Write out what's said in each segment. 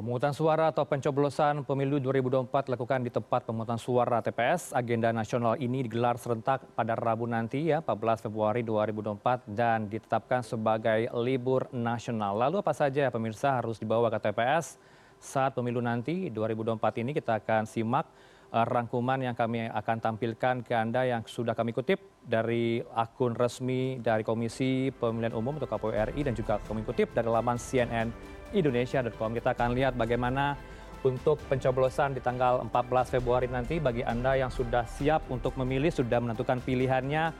Pemungutan suara atau pencoblosan pemilu 2024 dilakukan di tempat pemungutan suara TPS. Agenda nasional ini digelar serentak pada Rabu nanti ya 14 Februari 2024 dan ditetapkan sebagai libur nasional. Lalu apa saja pemirsa harus dibawa ke TPS saat pemilu nanti 2024 ini kita akan simak uh, rangkuman yang kami akan tampilkan ke Anda yang sudah kami kutip dari akun resmi dari Komisi Pemilihan Umum atau KPU RI dan juga kami kutip dari laman CNN indonesia.com. Kita akan lihat bagaimana untuk pencoblosan di tanggal 14 Februari nanti bagi Anda yang sudah siap untuk memilih, sudah menentukan pilihannya.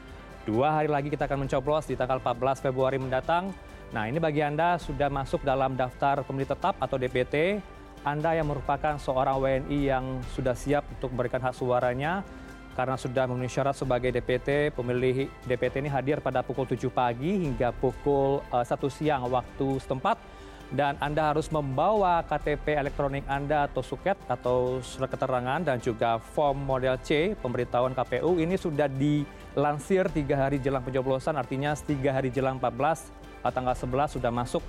Dua hari lagi kita akan mencoblos di tanggal 14 Februari mendatang. Nah ini bagi Anda sudah masuk dalam daftar pemilih tetap atau DPT, Anda yang merupakan seorang WNI yang sudah siap untuk memberikan hak suaranya, karena sudah memenuhi syarat sebagai DPT, pemilih DPT ini hadir pada pukul 7 pagi hingga pukul eh, 1 siang waktu setempat dan Anda harus membawa KTP elektronik Anda atau suket atau surat keterangan dan juga form model C pemberitahuan KPU ini sudah dilansir tiga hari jelang pencoblosan artinya tiga hari jelang 14 eh, tanggal 11 sudah masuk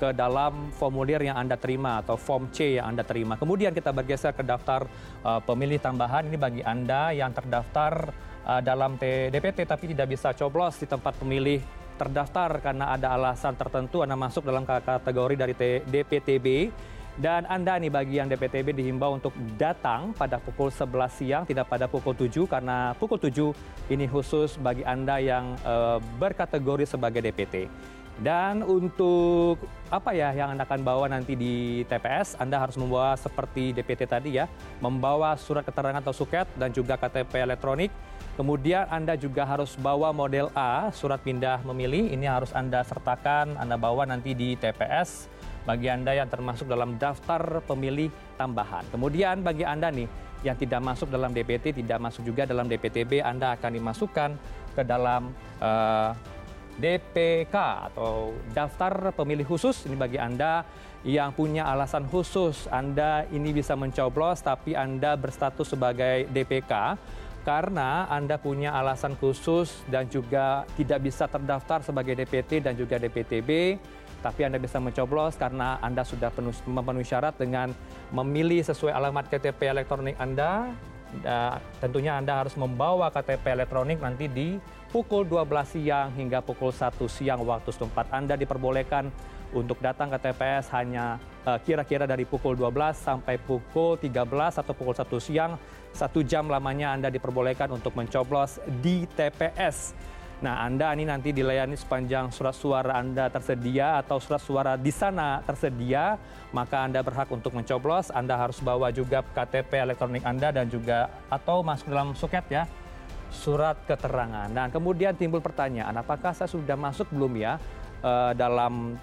ke dalam formulir yang Anda terima atau form C yang Anda terima. Kemudian kita bergeser ke daftar uh, pemilih tambahan ini bagi Anda yang terdaftar uh, dalam DPT tapi tidak bisa coblos di tempat pemilih terdaftar karena ada alasan tertentu Anda masuk dalam kategori dari DPTB dan Anda nih bagi yang DPTB dihimbau untuk datang pada pukul 11 siang tidak pada pukul 7 karena pukul 7 ini khusus bagi Anda yang uh, berkategori sebagai DPT. Dan untuk apa ya yang Anda akan bawa nanti di TPS, Anda harus membawa seperti DPT tadi ya, membawa surat keterangan atau suket dan juga KTP elektronik Kemudian Anda juga harus bawa model A, surat pindah memilih. Ini harus Anda sertakan, Anda bawa nanti di TPS bagi Anda yang termasuk dalam daftar pemilih tambahan. Kemudian bagi Anda nih yang tidak masuk dalam DPT, tidak masuk juga dalam DPTB, Anda akan dimasukkan ke dalam uh, DPK atau daftar pemilih khusus. Ini bagi Anda yang punya alasan khusus, Anda ini bisa mencoblos tapi Anda berstatus sebagai DPK karena Anda punya alasan khusus dan juga tidak bisa terdaftar sebagai DPT dan juga DPTB, tapi Anda bisa mencoblos karena Anda sudah memenuhi syarat dengan memilih sesuai alamat KTP elektronik Anda. Dan tentunya Anda harus membawa KTP elektronik nanti di pukul 12 siang hingga pukul 1 siang waktu setempat. Anda diperbolehkan untuk datang ke TPS hanya eh, kira-kira dari pukul 12 sampai pukul 13 atau pukul 1 siang. Satu jam lamanya Anda diperbolehkan untuk mencoblos di TPS. Nah, Anda ini nanti dilayani sepanjang surat suara Anda tersedia atau surat suara di sana tersedia, maka Anda berhak untuk mencoblos. Anda harus bawa juga KTP elektronik Anda dan juga atau masuk dalam suket ya, surat keterangan. Nah, kemudian timbul pertanyaan, apakah saya sudah masuk belum ya uh, dalam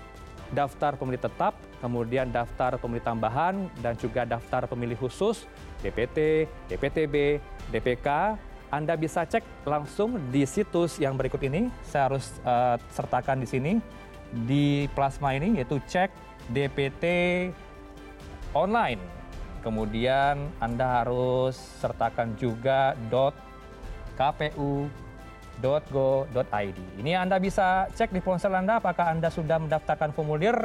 daftar pemilih tetap, kemudian daftar pemilih tambahan, dan juga daftar pemilih khusus DPT, DPTB, DPK. Anda bisa cek langsung di situs yang berikut ini. Saya harus uh, sertakan di sini di plasma ini yaitu cek DPT online. Kemudian Anda harus sertakan juga .kpu go.id. Ini Anda bisa cek di ponsel Anda apakah Anda sudah mendaftarkan formulir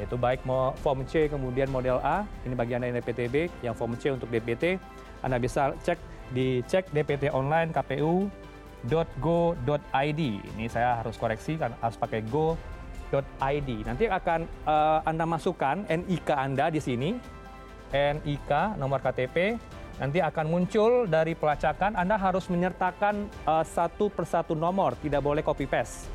yaitu baik mau form C kemudian model A, ini bagi Anda yang DPTB, yang form C untuk DPT, Anda bisa cek di cek DPT online kpu.go.id. Ini saya harus koreksi kan harus pakai go.id. Nanti akan uh, Anda masukkan NIK Anda di sini, NIK nomor KTP, nanti akan muncul dari pelacakan Anda harus menyertakan uh, satu persatu nomor, tidak boleh copy paste.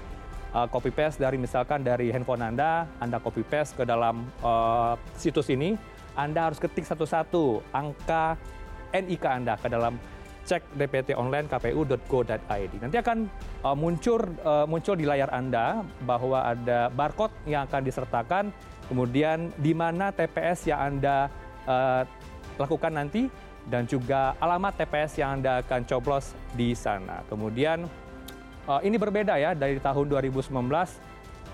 Uh, copy paste dari misalkan dari handphone Anda, Anda copy paste ke dalam uh, situs ini, Anda harus ketik satu-satu angka NIK Anda ke dalam cek DPT online kpu.go.id. Nanti akan uh, muncul uh, muncul di layar Anda bahwa ada barcode yang akan disertakan, kemudian di mana TPS yang Anda uh, lakukan nanti dan juga alamat TPS yang Anda akan coblos di sana. Kemudian uh, ini berbeda ya dari tahun 2019.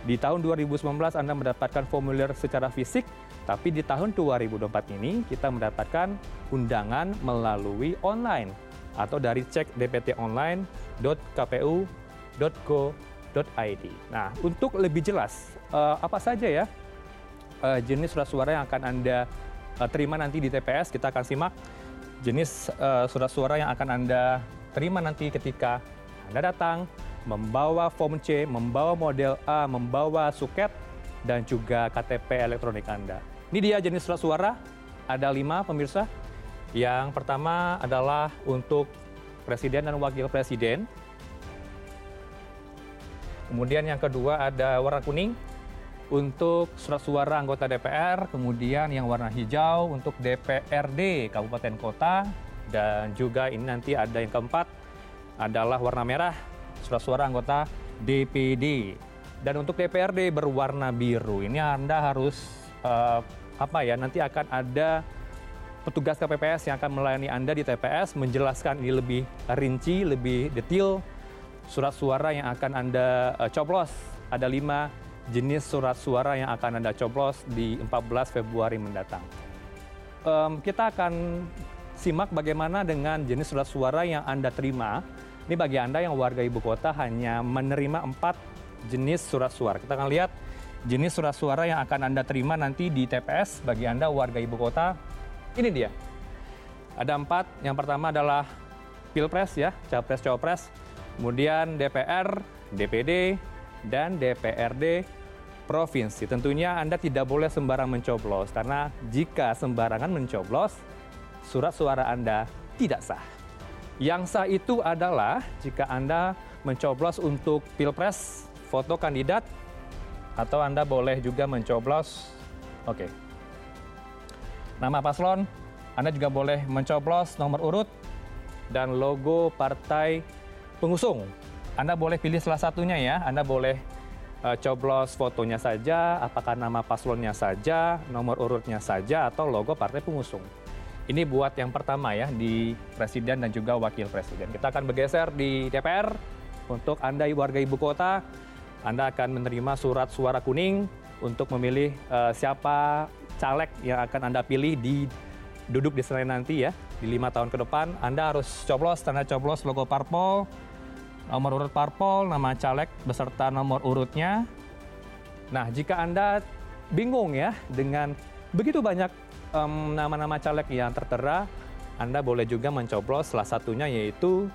Di tahun 2019 Anda mendapatkan formulir secara fisik, tapi di tahun 2024 ini kita mendapatkan undangan melalui online atau dari cek dptonline.kpu.go.id. Nah, untuk lebih jelas uh, apa saja ya uh, jenis surat suara yang akan Anda terima nanti di TPS. Kita akan simak jenis uh, surat suara yang akan Anda terima nanti ketika Anda datang membawa form C, membawa model A, membawa suket, dan juga KTP elektronik Anda. Ini dia jenis surat suara, ada lima pemirsa. Yang pertama adalah untuk Presiden dan Wakil Presiden. Kemudian yang kedua ada warna kuning untuk surat suara anggota DPR, kemudian yang warna hijau untuk DPRD Kabupaten Kota, dan juga ini nanti ada yang keempat adalah warna merah surat suara anggota DPD. Dan untuk DPRD berwarna biru, ini Anda harus uh, apa ya? Nanti akan ada petugas KPPS yang akan melayani Anda di TPS menjelaskan ini lebih rinci, lebih detail surat suara yang akan Anda uh, coblos. Ada lima jenis surat suara yang akan Anda coblos di 14 Februari mendatang. Um, kita akan simak bagaimana dengan jenis surat suara yang Anda terima. Ini bagi Anda yang warga ibu kota hanya menerima empat jenis surat suara. Kita akan lihat jenis surat suara yang akan Anda terima nanti di TPS bagi Anda warga ibu kota. Ini dia. Ada empat. Yang pertama adalah Pilpres ya, Capres-Cawapres kemudian DPR, DPD, dan DPRD provinsi. Tentunya Anda tidak boleh sembarang mencoblos karena jika sembarangan mencoblos, surat suara Anda tidak sah. Yang sah itu adalah jika Anda mencoblos untuk Pilpres, foto kandidat, atau Anda boleh juga mencoblos, oke, okay. nama paslon, Anda juga boleh mencoblos nomor urut dan logo partai pengusung. Anda boleh pilih salah satunya ya. Anda boleh uh, coblos fotonya saja, apakah nama paslonnya saja, nomor urutnya saja, atau logo partai pengusung. Ini buat yang pertama ya di presiden dan juga wakil presiden. Kita akan bergeser di DPR untuk Anda warga ibu kota. Anda akan menerima surat suara kuning untuk memilih uh, siapa caleg yang akan Anda pilih di duduk di Senayan nanti ya di lima tahun ke depan. Anda harus coblos tanda coblos logo parpol nomor urut parpol, nama caleg beserta nomor urutnya. Nah, jika Anda bingung ya dengan begitu banyak nama-nama um, caleg yang tertera, Anda boleh juga mencoblos salah satunya yaitu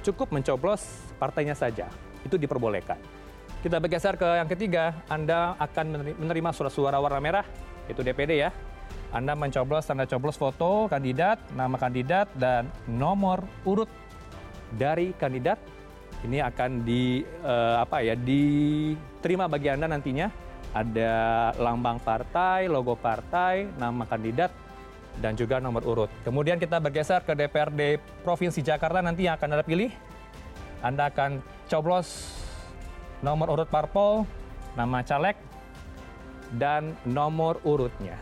cukup mencoblos partainya saja. Itu diperbolehkan. Kita bergeser ke yang ketiga, Anda akan menerima surat suara warna merah, itu DPD ya. Anda mencoblos tanda coblos foto kandidat, nama kandidat, dan nomor urut dari kandidat ini akan di uh, apa ya diterima bagi anda nantinya ada lambang partai, logo partai, nama kandidat dan juga nomor urut. Kemudian kita bergeser ke DPRD Provinsi Jakarta nanti yang akan Anda pilih. Anda akan coblos nomor urut parpol, nama caleg, dan nomor urutnya.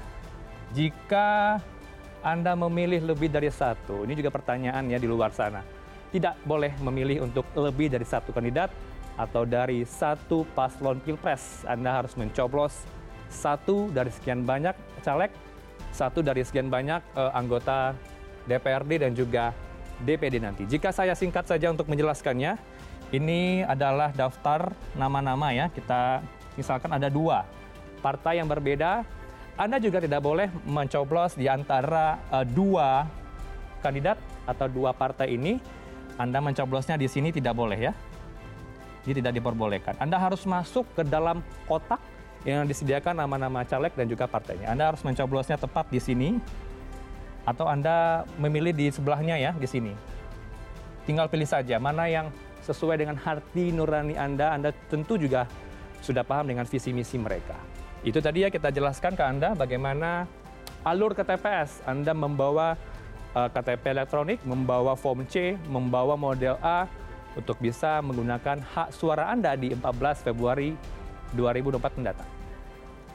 Jika Anda memilih lebih dari satu, ini juga pertanyaan ya di luar sana tidak boleh memilih untuk lebih dari satu kandidat atau dari satu paslon pilpres. Anda harus mencoblos satu dari sekian banyak caleg, satu dari sekian banyak uh, anggota DPRD dan juga DPD nanti. Jika saya singkat saja untuk menjelaskannya, ini adalah daftar nama-nama ya. Kita misalkan ada dua partai yang berbeda. Anda juga tidak boleh mencoblos di antara uh, dua kandidat atau dua partai ini anda mencoblosnya di sini tidak boleh ya. Ini tidak diperbolehkan. Anda harus masuk ke dalam kotak yang disediakan nama-nama caleg dan juga partainya. Anda harus mencoblosnya tepat di sini atau Anda memilih di sebelahnya ya, di sini. Tinggal pilih saja mana yang sesuai dengan hati nurani Anda. Anda tentu juga sudah paham dengan visi misi mereka. Itu tadi ya kita jelaskan ke Anda bagaimana alur ke TPS. Anda membawa eh, KTP elektronik, membawa form C, membawa model A untuk bisa menggunakan hak suara Anda di 14 Februari 2024 mendatang.